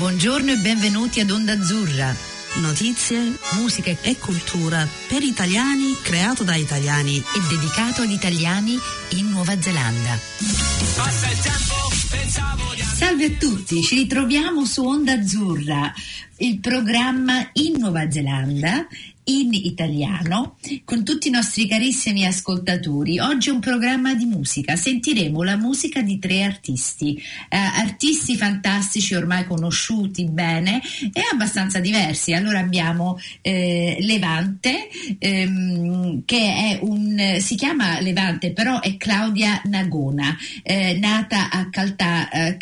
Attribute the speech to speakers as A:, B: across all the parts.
A: Buongiorno e benvenuti ad Onda Azzurra.
B: Notizie, musica e cultura per italiani, creato da italiani
A: e dedicato ad italiani in Nuova Zelanda. Salve a tutti, ci ritroviamo su Onda Azzurra, il programma in Nuova Zelanda in italiano con tutti i nostri carissimi ascoltatori. Oggi è un programma di musica, sentiremo la musica di tre artisti, eh, artisti fantastici ormai conosciuti bene e abbastanza diversi. Allora abbiamo eh, Levante, ehm, che un, si chiama Levante, però è Claudia Nagona, eh, nata a Calta, eh,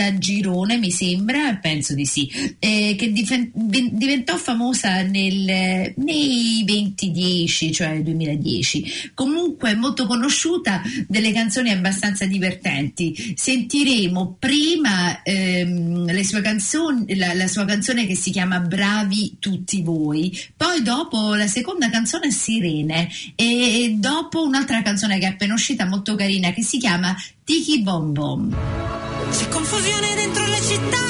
A: Caltà Girone, mi sembra, penso di sì, eh, che difen- diventò famosa nel, nei 2010, cioè nel 2010. Comunque molto conosciuta, delle canzoni abbastanza divertenti. Sentiremo prima ehm, le sue canzoni, la, la, sua canzone che si chiama Bravi tutti voi, poi dopo la seconda canzone Sirene e dopo un'altra canzone che è appena uscita molto carina che si chiama Tiki Bom Bom.
C: C'è confusione dentro le città,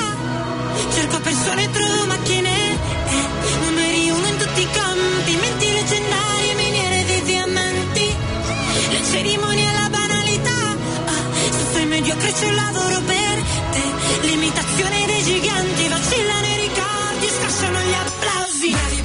C: cerco persone trovo macchine, eh, numeri uno in tutti i campi, menti leggendarie, miniere di diamanti, le cerimonie e la banalità, ah, se sei mediocre c'è un lavoro per te, l'imitazione dei giganti, vacillano i ricordi, scasciano gli applausi.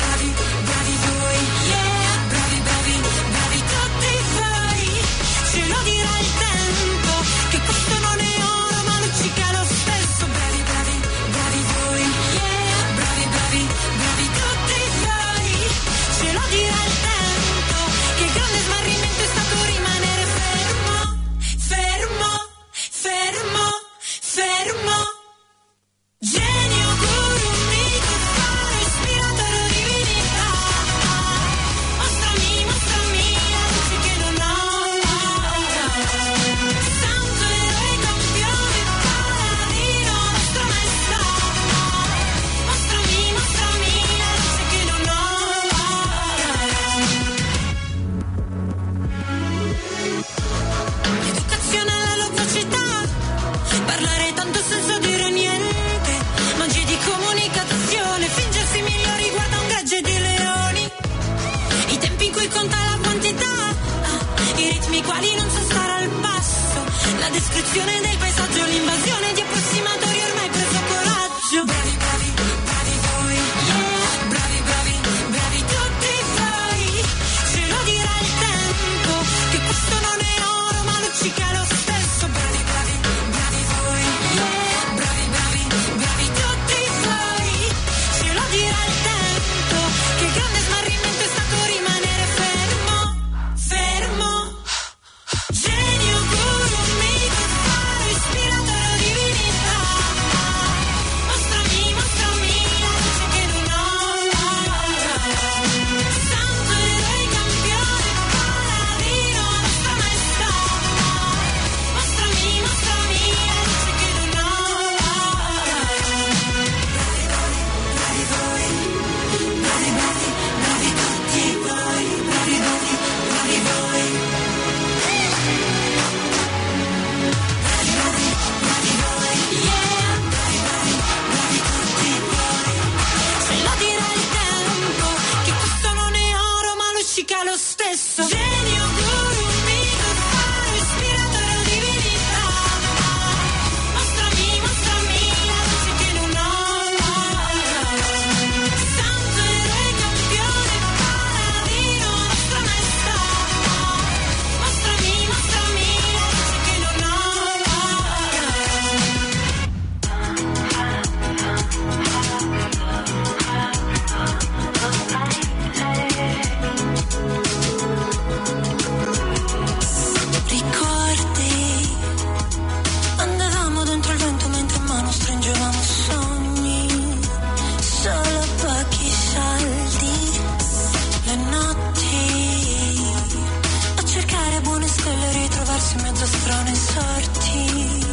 C: buone stelle ritrovarsi in mezzo a strane sorti.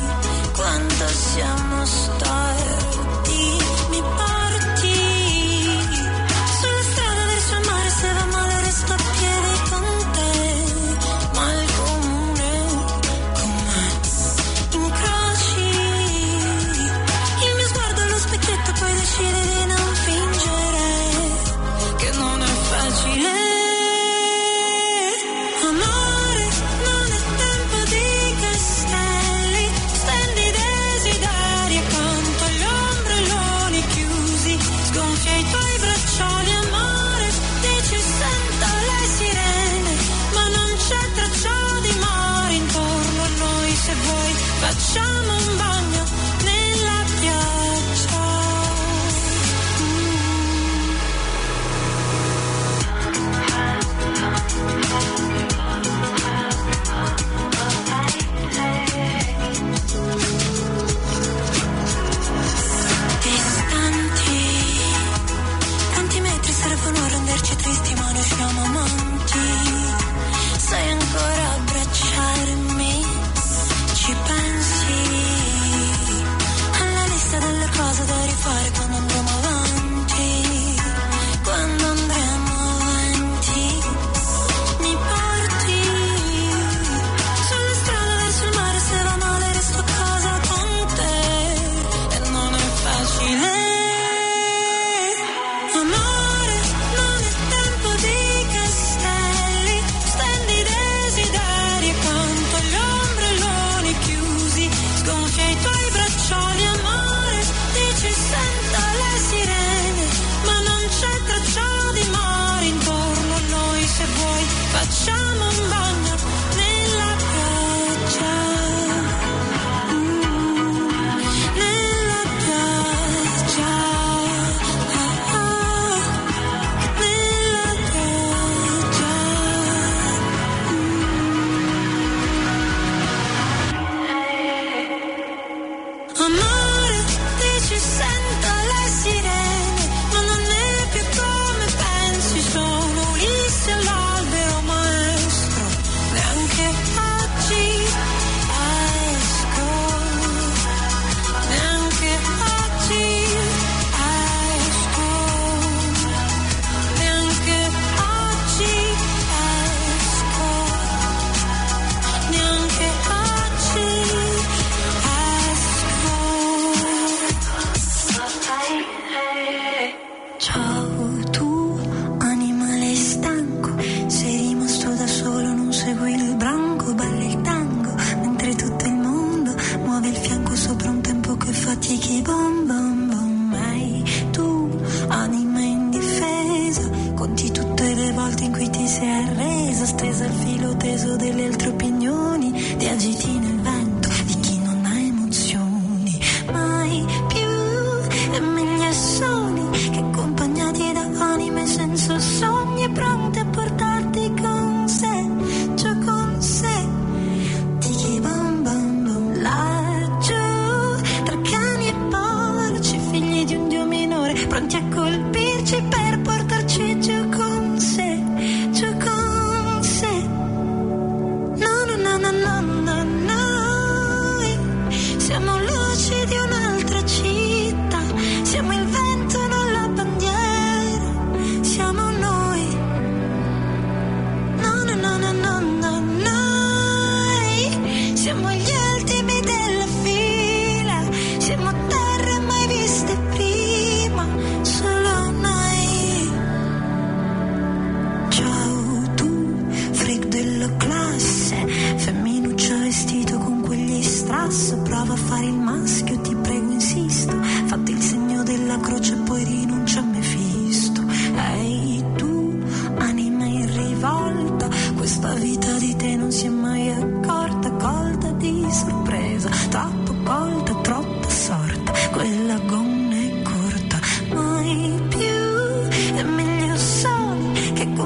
C: quando siamo storti.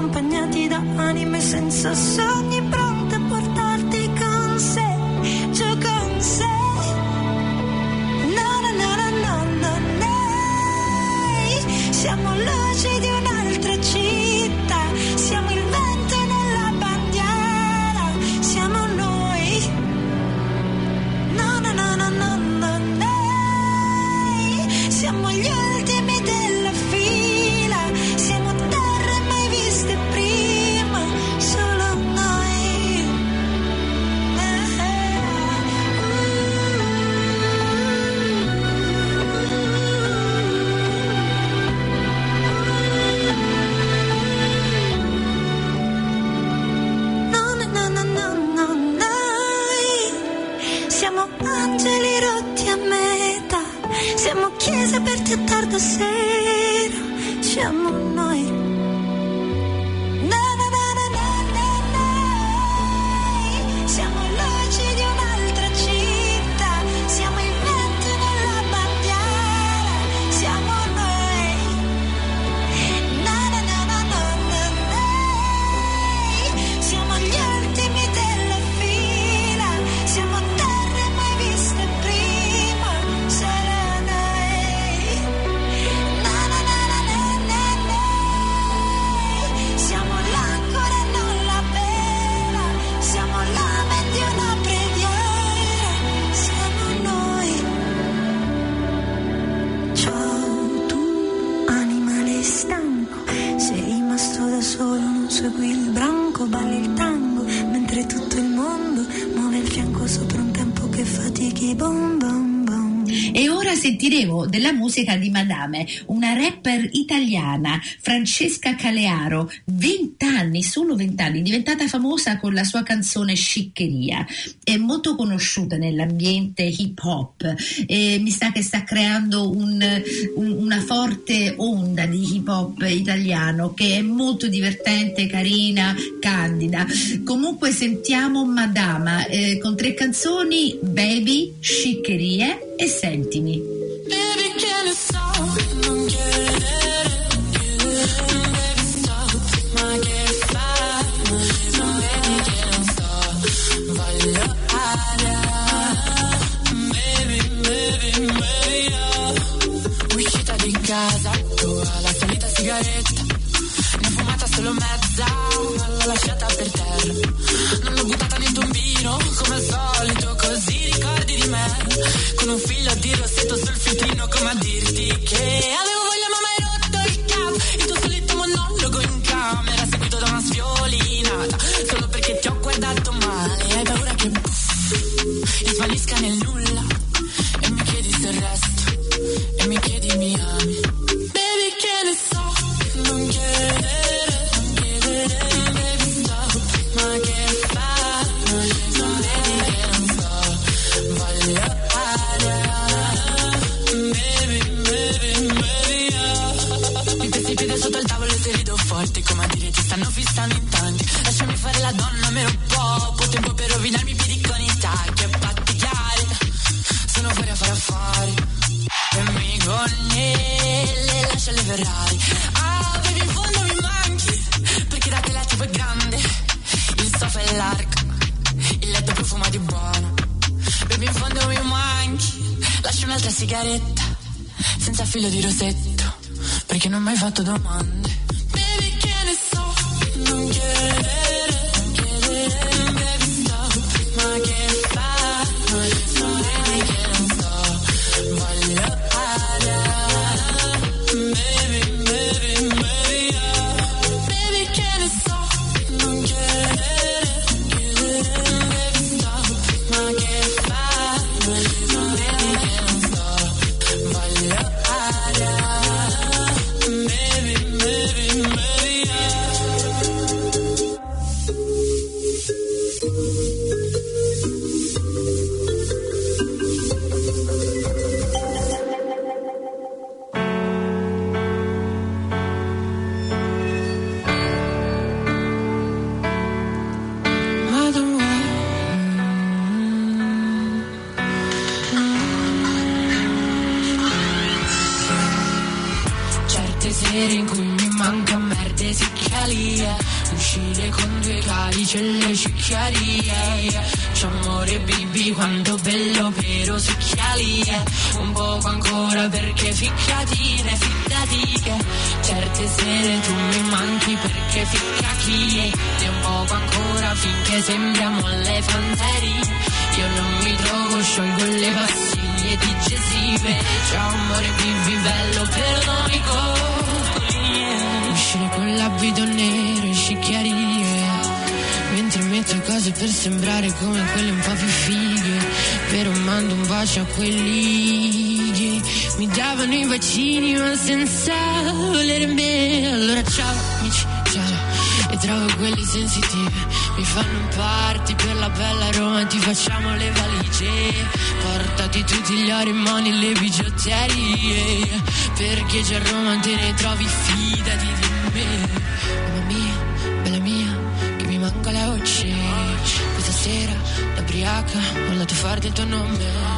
C: accompagnati da anime senza sogni propri tarde atardecer, te amo
D: hay Boom.
A: E ora sentiremo della musica di Madame, una rapper italiana, Francesca Calearo, 20 anni, solo 20 anni, diventata famosa con la sua canzone Sciccheria. È molto conosciuta nell'ambiente hip hop e mi sa che sta creando un- un- una forte onda di hip hop italiano che è molto divertente, carina, candida. Comunque sentiamo Madama eh, con tre canzoni, Baby, Sciccherie e Sentimi.
D: Uscita di casa, tua la solita sigaretta. Ne ho fumata solo mezza, l'ho lasciata per terra. Non l'ho buttata nel tombino, come al solito, Con un filo di rossetto sul filtrino, come a dirti largo, il letto profuma di buono. Baby, in fondo mi manchi, lascia un'altra sigaretta, senza filo di rosetto, perché non mi hai fatto domande. Uscire con due calici e le cicchiarie C'è amore baby quanto bello però succhialie Un poco ancora perché ficcatine, ficcati che Certe sere tu mi manchi perché ficcachie E un poco ancora finché sembriamo alle fanterie Io non mi trovo, sciolgo le pastiglie digestive Ciao amore vivi bello perdonico Uscire con l'abito nero e scicchiarie Mentre metto cose per sembrare come quelle un po' più fighe Però mando un bacio a quelli che mi davano i bacini ma senza volere me. Allora ciao amici, ciao. E trovo quelli sensitivi. Mi fanno un party per la bella Roma ti facciamo le valigie. Portati tutti gli ori moni le bigiotterie. Perché già a Roma te ne trovi fidati di me ubriaca ho dato forte il tuo nome.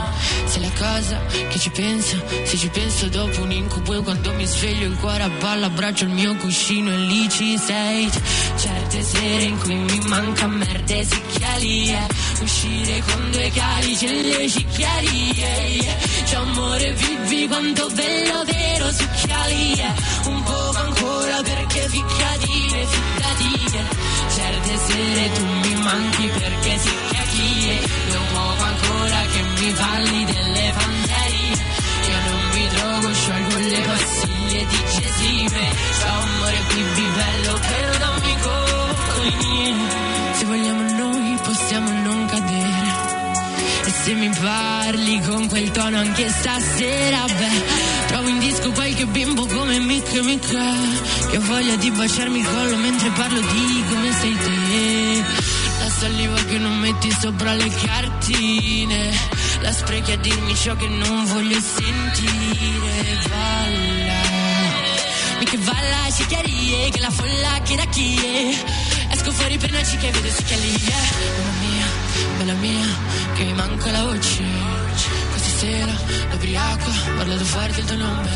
D: Sei la cosa che ci penso se ci penso dopo un incubo e quando mi sveglio il cuore a balla abbraccio il mio cuscino e lì ci sei. Certe sere in cui mi manca merda e sicchialie uscire con due calici e le cicchiarie c'è amore vivi quanto bello vero succhialie un poco ancora perché ficcatine ficcatine certe sere tu mi manchi perché sicchiachie anche stasera, beh, trovo in disco qualche bimbo come Mick Mick, che ho voglia di baciarmi il collo mentre parlo di come sei te. La saliva che non metti sopra le cartine, la sprechi a dirmi ciò che non voglio sentire, balla. Mi che balla, ci chiarie, che la folla che da chi è. Esco fuori per una cica e vedo che è. Mamma mia, bella mia, che mi manca la voce. Sera, l'ubriaco, parlato forte il tuo nome.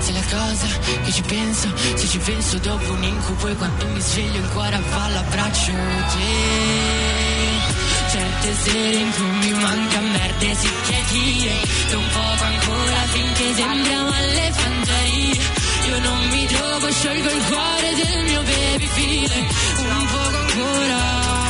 D: Sei la cosa che ci penso, se ci penso dopo un incubo e quando mi sveglio il cuore va l'abbraccio te. Certe sere in cui mi manca merde si chiedire, e un poco ancora finché sembriamo alle fantasie. Io non mi trovo, sciolgo il cuore del mio baby file, un poco ancora.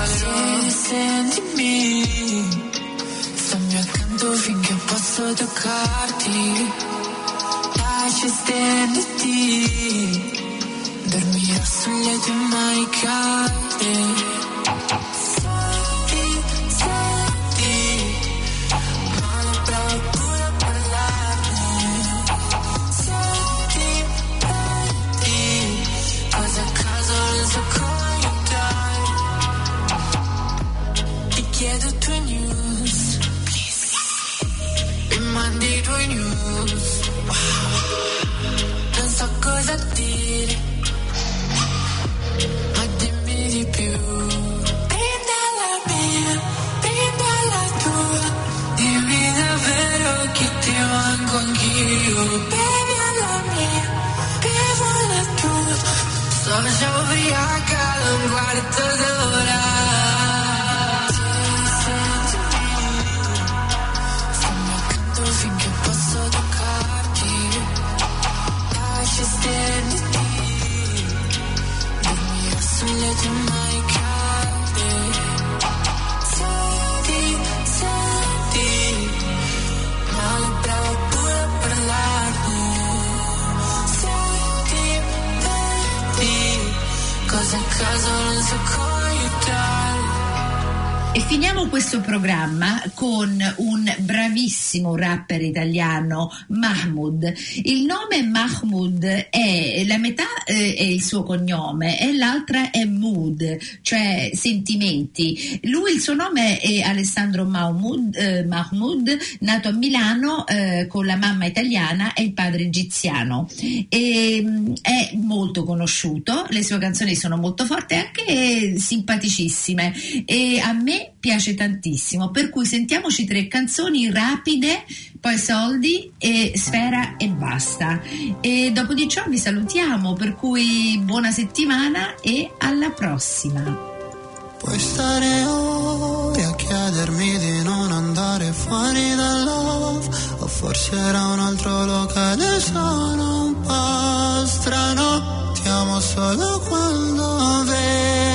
D: Regalo Se sentimi Stammi accanto finché posso toccarti Lasci stenditi Dormirò sulle tue mani calde. Sto già ubriaca da un quarto d'ora. Se
A: finiamo questo programma con un bravissimo rapper italiano, Mahmoud. Il nome Mahmoud è la metà eh, è il suo cognome e l'altra è mood, cioè sentimenti. Lui il suo nome è Alessandro Mahmoud, eh, Mahmoud nato a Milano eh, con la mamma italiana e il padre egiziano. E, mh, è molto conosciuto, le sue canzoni sono molto forti e anche simpaticissime e a me piace tantissimo, per cui sentiamoci tre canzoni rapide, poi soldi e sfera e basta. E dopo di ciò vi salutiamo, per cui buona settimana e alla prossima.
E: Puoi stare ore a chiedermi di non andare fuori dal love O forse era un altro locale, sono un po' strano Ti amo solo quando vedo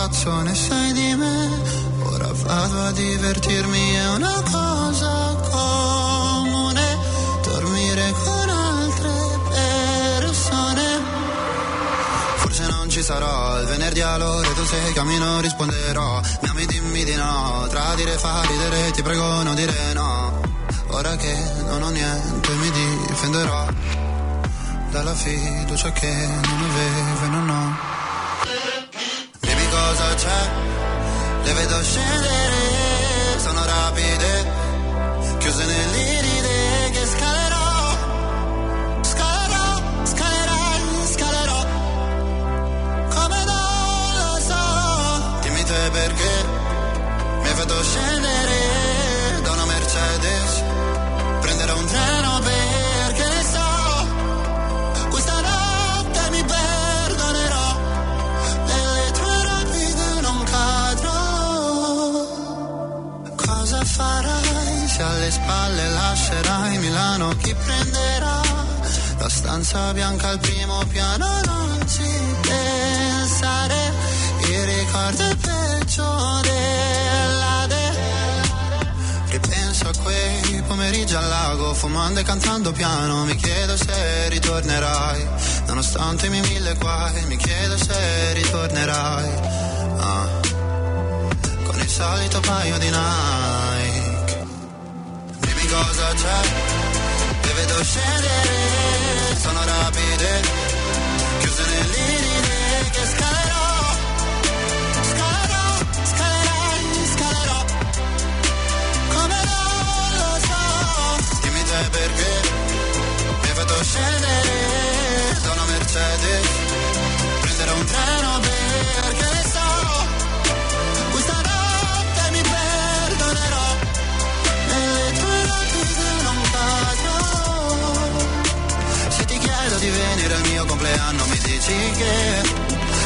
E: cazzone sai di me, ora vado a divertirmi è una cosa comune, dormire con altre persone. Forse non ci sarò, il venerdì all'ora tu sei chiami non risponderò, mi ami dimmi di no, tradire fa ridere, ti prego non dire no, ora che non ho niente mi difenderò. Dalla fiducia che non avevo e non ho. C'è, le vedo scendere, sono rapide, chiuse nell'iride che scalerò, scalerò, scalerai, scalerò, come non lo so. Dimmi te perché mi fatto scendere da una Mercedes, prenderò un treno farai se alle spalle lascerai Milano? Chi prenderà la stanza bianca al primo piano? Non ci pensare, il ricordo è peggio della de- Ripenso a quei pomeriggi al lago, fumando e cantando piano. Mi chiedo se ritornerai, nonostante i miei mille guai. Mi chiedo se ritornerai. Ah, con il solito paio di Nike. Cosa c'è, le vedo scendere, sono rapide, chiuse nell'iride che scalerò. Scalerò, scalerai, scalerò come non lo so Dimmi te perché mi hai fatto scendere una Mercedes Prendere un treno perché mio compleanno mi dici che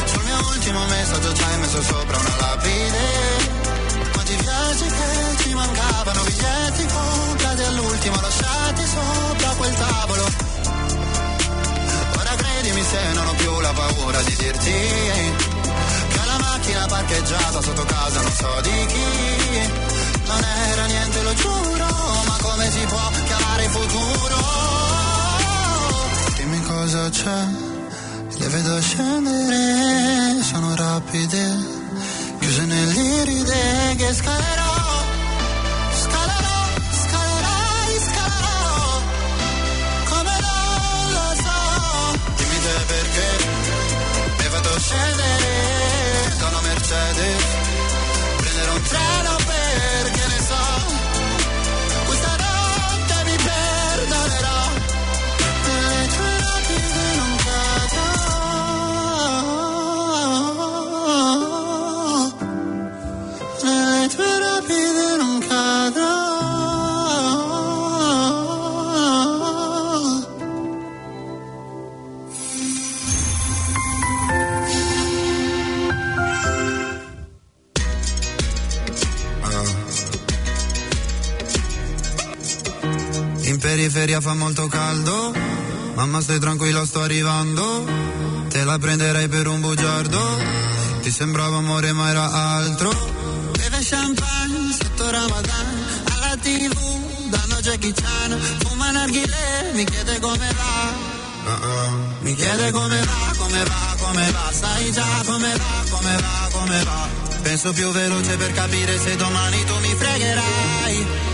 E: Sul mio ultimo messaggio ci hai messo sopra una lapide quanti viaggi che ci mancavano, biglietti comprati all'ultimo, lasciati sopra quel tavolo. Ora credimi se non ho più la paura di dirti che la macchina parcheggiata sotto casa, non so di chi. Non era niente, lo giuro, ma come si può chiamare futuro? Cosa c'è, le vedo scendere, sono rapide chiuse nell'iride che scalerò, scalerò, scalerai, scalerò, come non lo so. Dimmi te perché mi hai fatto scendere una Mercedes, prendere un treno periferia fa molto caldo, mamma stai tranquilla sto arrivando, te la prenderei per un bugiardo, ti sembrava amore ma era altro. Beve champagne sotto Ramadan, alla tv danno Jackie Chan, fuma narghile, mi chiede come va. Uh-uh. Mi chiede come va, come va, come va, sai già come va, come va, come va. Penso più veloce per capire se domani tu mi fregherai.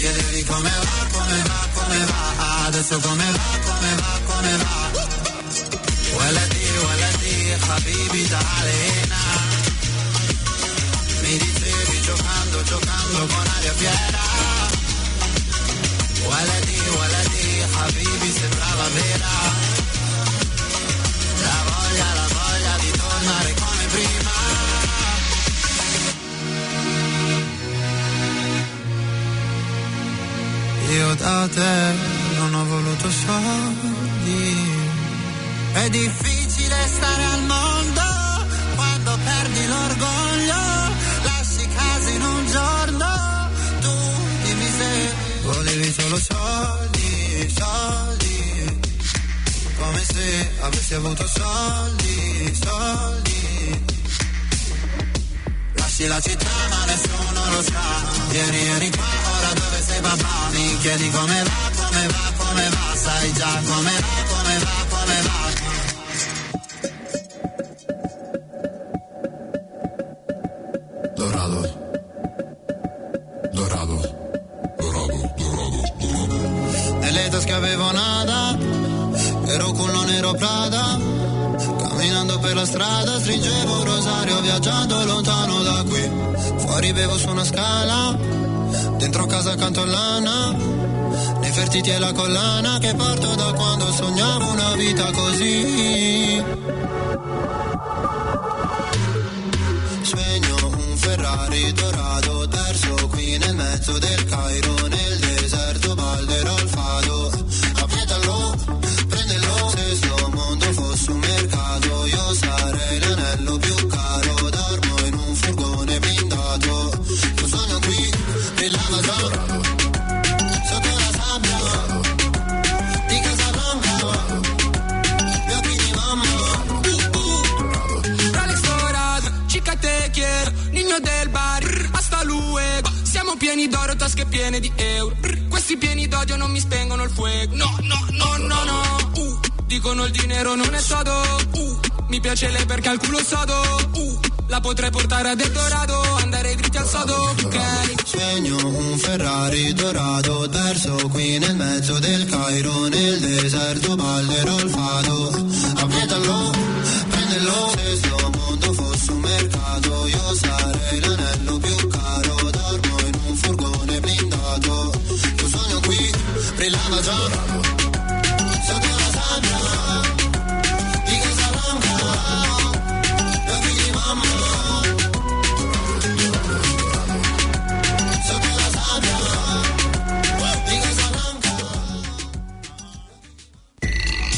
E: Chiedevi come va, come va, come va. Adesso come va, come va, come va. Waladi, waladi, habibi d'Alena. Mi dicevi giocando, giocando con aria fiera. Waladi, waladi, habibi sembrava vera. Avessi avuto soldi, soldi. Lasci la città ma nessuno lo sa. Ieri eri qua, dove sei papà? Mi chiedi come va, come va, come va. Sai già come va, nero Prada. Camminando per la strada stringevo un rosario, ho viaggiato lontano da qui. Fuori bevo su una scala, dentro casa canto lana. Nefertiti e la collana che porto da quando sognavo una vita così. Sogno un Ferrari dorato perso qui nel mezzo del Cairo
F: del bar, hasta luego. Siamo pieni d'oro, tasche piene di euro. Questi pieni d'odio non mi spengono il fuoco. No, no, no, no, no. Uh, dicono il dinero non è sodo. Uh, mi piace lei perché al culo sodo. Uh, la potrei portare ad Eldorado, andare dritti al sodo. Ok.
E: Sogno un Ferrari dorato perso qui nel mezzo del Cairo nel deserto ballerò il fado appietalo supermercato io sarei l'anello più caro dormo in un furgone blindato. Tu sogno qui brillava già. Sapeva sabbia